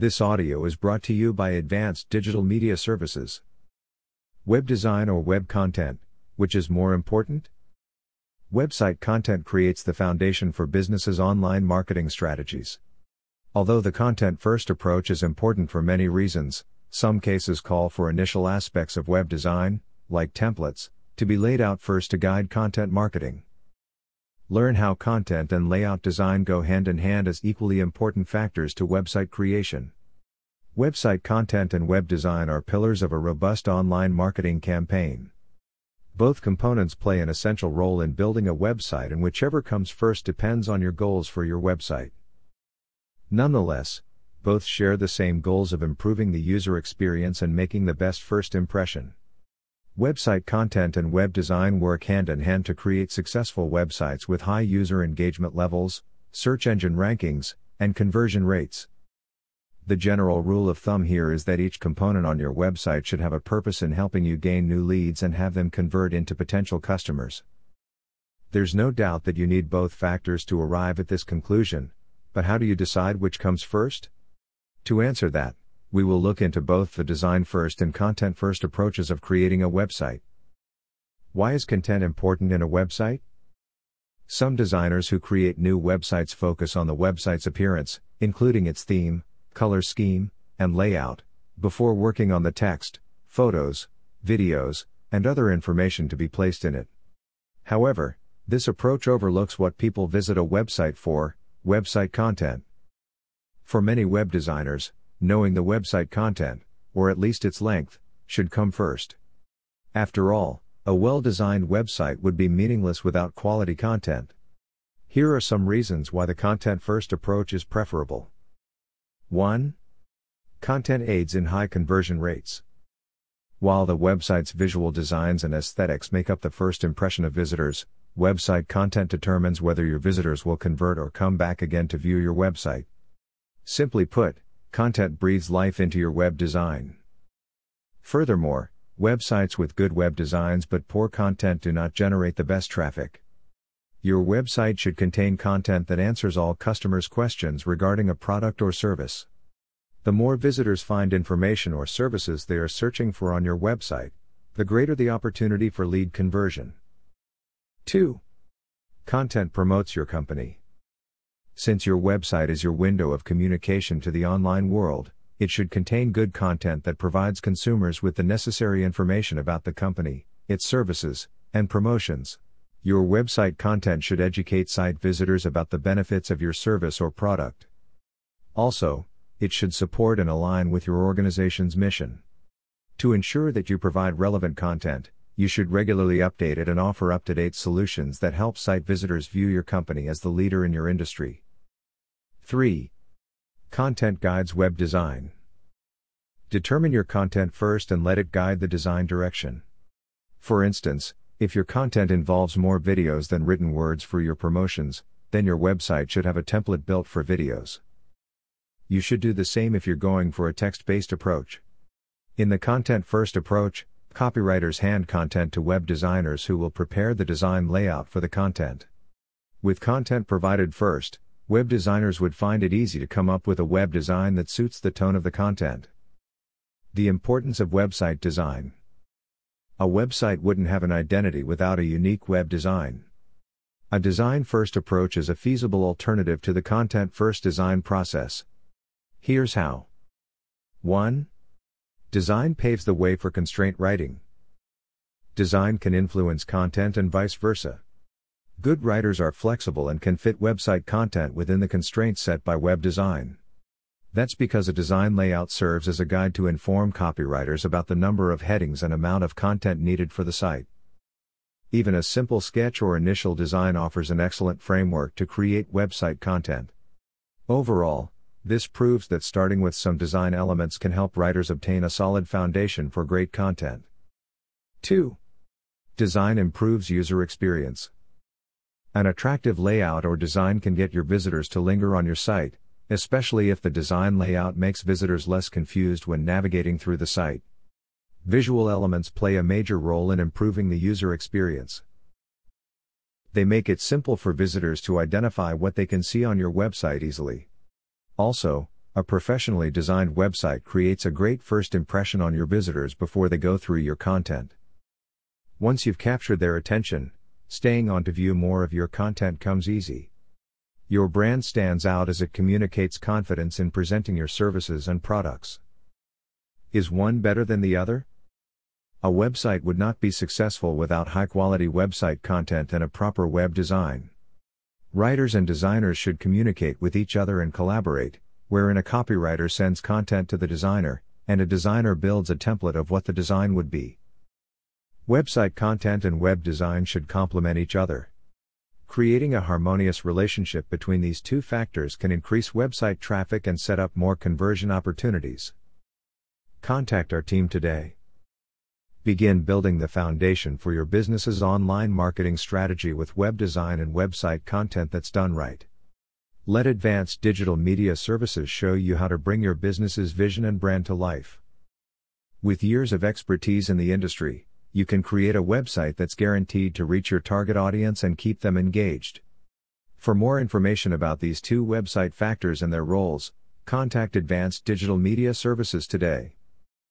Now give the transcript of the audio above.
This audio is brought to you by Advanced Digital Media Services. Web design or web content, which is more important? Website content creates the foundation for businesses' online marketing strategies. Although the content first approach is important for many reasons, some cases call for initial aspects of web design, like templates, to be laid out first to guide content marketing. Learn how content and layout design go hand in hand as equally important factors to website creation. Website content and web design are pillars of a robust online marketing campaign. Both components play an essential role in building a website, and whichever comes first depends on your goals for your website. Nonetheless, both share the same goals of improving the user experience and making the best first impression. Website content and web design work hand in hand to create successful websites with high user engagement levels, search engine rankings, and conversion rates. The general rule of thumb here is that each component on your website should have a purpose in helping you gain new leads and have them convert into potential customers. There's no doubt that you need both factors to arrive at this conclusion, but how do you decide which comes first? To answer that, we will look into both the design first and content first approaches of creating a website. Why is content important in a website? Some designers who create new websites focus on the website's appearance, including its theme, color scheme, and layout, before working on the text, photos, videos, and other information to be placed in it. However, this approach overlooks what people visit a website for website content. For many web designers, knowing the website content, or at least its length, should come first. After all, a well designed website would be meaningless without quality content. Here are some reasons why the content first approach is preferable. 1. Content aids in high conversion rates. While the website's visual designs and aesthetics make up the first impression of visitors, website content determines whether your visitors will convert or come back again to view your website. Simply put, content breathes life into your web design. Furthermore, websites with good web designs but poor content do not generate the best traffic. Your website should contain content that answers all customers' questions regarding a product or service. The more visitors find information or services they are searching for on your website, the greater the opportunity for lead conversion. 2. Content promotes your company. Since your website is your window of communication to the online world, it should contain good content that provides consumers with the necessary information about the company, its services, and promotions. Your website content should educate site visitors about the benefits of your service or product. Also, it should support and align with your organization's mission. To ensure that you provide relevant content, you should regularly update it and offer up to date solutions that help site visitors view your company as the leader in your industry. 3. Content guides web design. Determine your content first and let it guide the design direction. For instance, if your content involves more videos than written words for your promotions, then your website should have a template built for videos. You should do the same if you're going for a text based approach. In the content first approach, copywriters hand content to web designers who will prepare the design layout for the content. With content provided first, web designers would find it easy to come up with a web design that suits the tone of the content. The importance of website design. A website wouldn't have an identity without a unique web design. A design first approach is a feasible alternative to the content first design process. Here's how 1. Design paves the way for constraint writing. Design can influence content and vice versa. Good writers are flexible and can fit website content within the constraints set by web design. That's because a design layout serves as a guide to inform copywriters about the number of headings and amount of content needed for the site. Even a simple sketch or initial design offers an excellent framework to create website content. Overall, this proves that starting with some design elements can help writers obtain a solid foundation for great content. 2. Design improves user experience. An attractive layout or design can get your visitors to linger on your site, especially if the design layout makes visitors less confused when navigating through the site. Visual elements play a major role in improving the user experience. They make it simple for visitors to identify what they can see on your website easily. Also, A professionally designed website creates a great first impression on your visitors before they go through your content. Once you've captured their attention, staying on to view more of your content comes easy. Your brand stands out as it communicates confidence in presenting your services and products. Is one better than the other? A website would not be successful without high quality website content and a proper web design. Writers and designers should communicate with each other and collaborate, wherein a copywriter sends content to the designer, and a designer builds a template of what the design would be. Website content and web design should complement each other. Creating a harmonious relationship between these two factors can increase website traffic and set up more conversion opportunities. Contact our team today. Begin building the foundation for your business's online marketing strategy with web design and website content that's done right. Let Advanced Digital Media Services show you how to bring your business's vision and brand to life. With years of expertise in the industry, you can create a website that's guaranteed to reach your target audience and keep them engaged. For more information about these two website factors and their roles, contact Advanced Digital Media Services today.